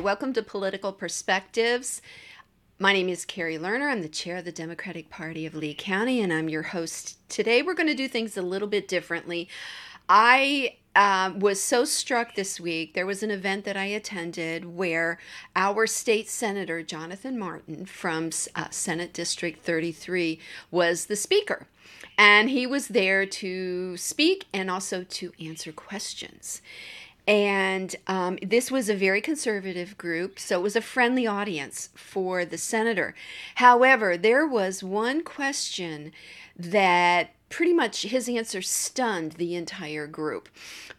Welcome to Political Perspectives. My name is Kari Lerner. I'm the chair of the Democratic Party of Lee County, and I'm your host. Today, we're going to do things a little bit differently. I uh, was so struck this week. There was an event that I attended where our state senator, Jonathan Martin from uh, Senate District 33, was the speaker. And he was there to speak and also to answer questions. And um, this was a very conservative group, so it was a friendly audience for the senator. However, there was one question that pretty much his answer stunned the entire group.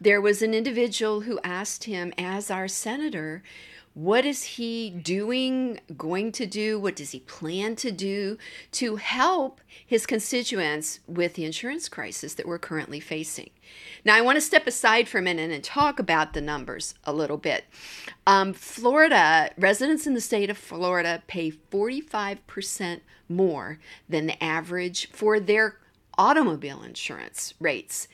There was an individual who asked him, as our senator, what is he doing, going to do? What does he plan to do to help his constituents with the insurance crisis that we're currently facing? Now, I want to step aside for a minute and talk about the numbers a little bit. Um, Florida, residents in the state of Florida pay 45% more than the average for their automobile insurance rates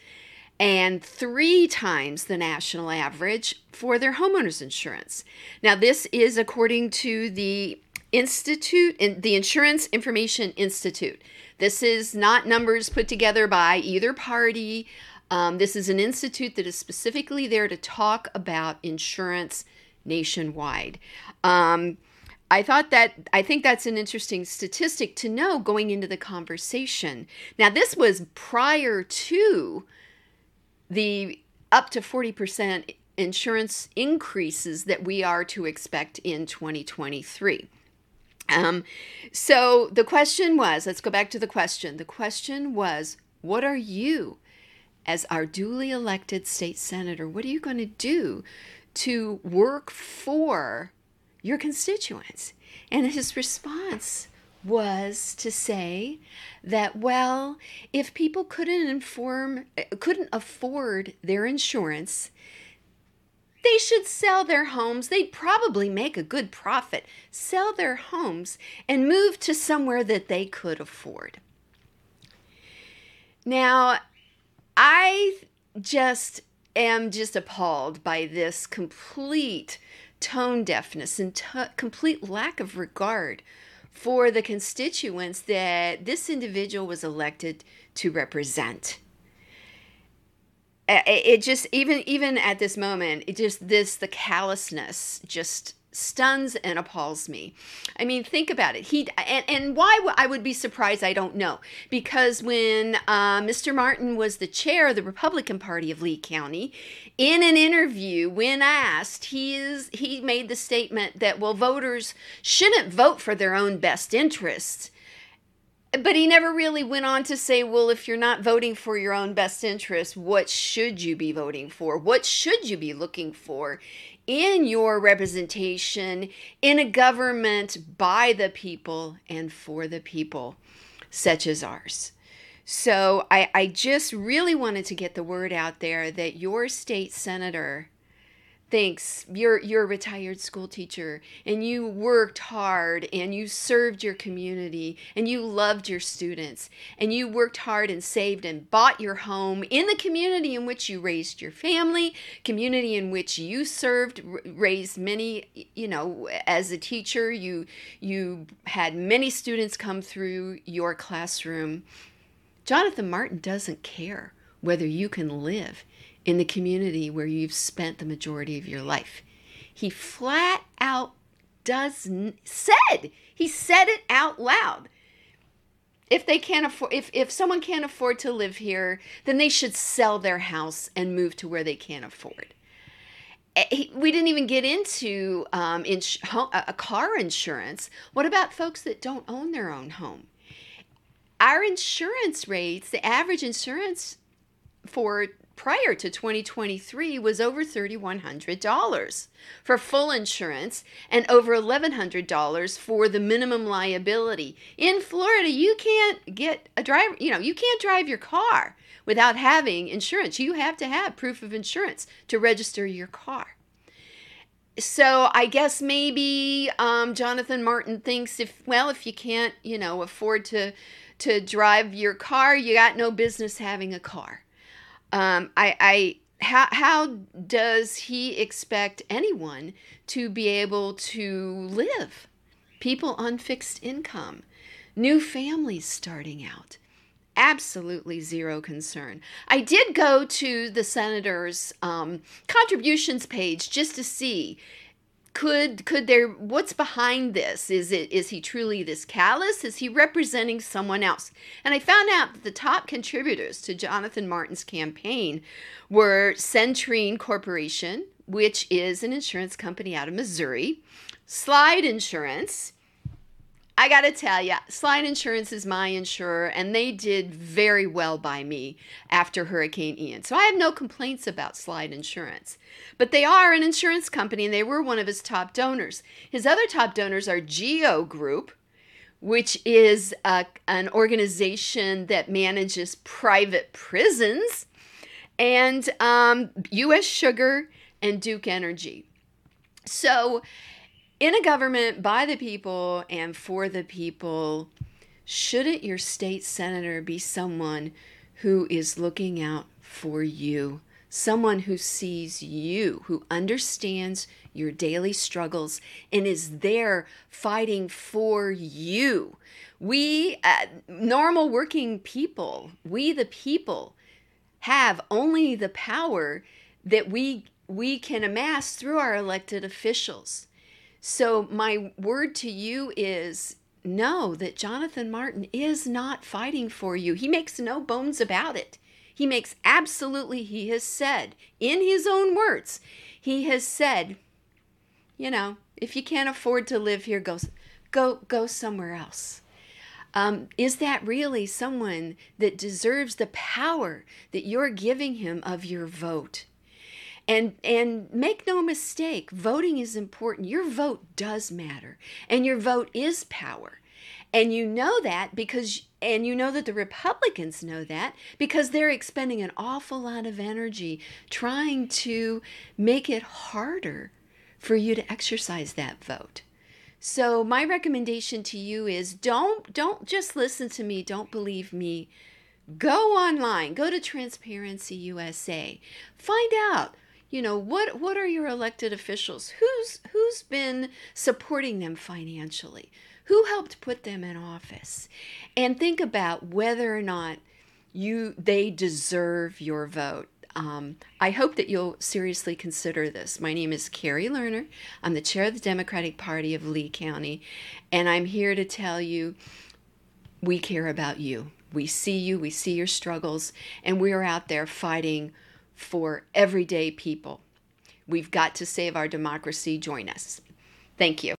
and three times the national average for their homeowners insurance. Now, this is according to the Institute, the Insurance Information Institute. This is not numbers put together by either party. Um, this is an institute that is specifically there to talk about insurance nationwide. Um, I thought that I think that's an interesting statistic to know going into the conversation. Now, this was prior to the up to 40% insurance increases that we are to expect in 2023. Um, so the question was let's go back to the question. The question was what are you, as our duly elected state senator, what are you going to do to work for your constituents? And his response was to say that well if people couldn't inform couldn't afford their insurance they should sell their homes. They'd probably make a good profit. Sell their homes and move to somewhere that they could afford. Now i just am just appalled by this complete tone deafness and t- complete lack of regard for the constituents that this individual was elected to represent. It just even even at this moment it just this the callousness just stuns and appalls me. I mean, think about it. He and, and why I would be surprised, I don't know. Because when uh, Mr. Martin was the chair of the Republican Party of Lee County, in an interview, when asked, he is he made the statement that well, voters shouldn't vote for their own best interests. But he never really went on to say, well, if you're not voting for your own best interest, what should you be voting for? What should you be looking for in your representation in a government by the people and for the people, such as ours. So I, I just really wanted to get the word out there that your state senator thinks you're you're a retired school teacher and you worked hard and you served your community and you loved your students and you worked hard and saved and bought your home in the community in which you raised your family community in which you served raised many you know as a teacher you you had many students come through your classroom. Jonathan Martin doesn't care whether you can live in the community where you've spent the majority of your life. He flat out does said he said it out loud. If they can't afford if if someone can't afford to live here, then they should sell their house and move to where they can't afford. Eh, we didn't even get into um, ins- a car insurance. What about folks that don't own their own home? Our insurance rates, the average insurance for prior to 2023 was over $3,100 for full insurance and over $1,100 for the minimum liability. In Florida, you can't get a driver, you know, you can't drive your car without having insurance. You have to have proof of insurance to register your car. So I guess maybe um, Jonathan Martin thinks if well if you can't you know afford to to drive your car you got no business having a car um, I, I how, how does he expect anyone to be able to live? People on fixed income, new families starting out. Absolutely zero concern. I did go to the senator's um, contributions page just to see could could there what's behind this? Is it is he truly this callous? Is he representing someone else? And i found out that the top contributors to jonathan martin's campaign were Centene corporation which is an insurance company out of missouri slide insurance I got to tell you, Slide Insurance is my insurer, and they did very well by me after Hurricane Ian. So I have no complaints about Slide Insurance. But they are an insurance company, and they were one of his top donors. His other top donors are Geo Group, which is a, an organization that manages private prisons, and um, U.S. Sugar and Duke Energy. So, in a government by the people and for the people, shouldn't your state senator be someone who is looking out for you? Someone who sees you, who understands your daily struggles and is there fighting for you. We, uh, normal working people, we the people, have only the power that we we can amass through our elected officials. So, my word to you is know that Jonathan Martin is not fighting for you. He makes no bones about it. He makes absolutely, he has said, in his own words, he has said, you know, if you can't afford to live here, go, go, go somewhere else. Um, is that really someone that deserves the power that you're giving him of your vote? And and make no mistake, voting is important. Your vote does matter. And your vote is power. And you know that because and you know that the Republicans know that because they're expending an awful lot of energy trying to make it harder for you to exercise that vote. So my recommendation to you is don't don't just listen to me, don't believe me. Go online, go to Transparency USA. Find out you know what what are your elected officials who's who's been supporting them financially who helped put them in office and think about whether or not you they deserve your vote um, I hope that you'll seriously consider this. My name is Kari Lerner. I'm the chair of the Democratic Party of Lee County, and I'm here to tell you we care about you. We see you, we see your struggles, and we are out there fighting for everyday people. We've got to save our democracy. Join us. Thank you.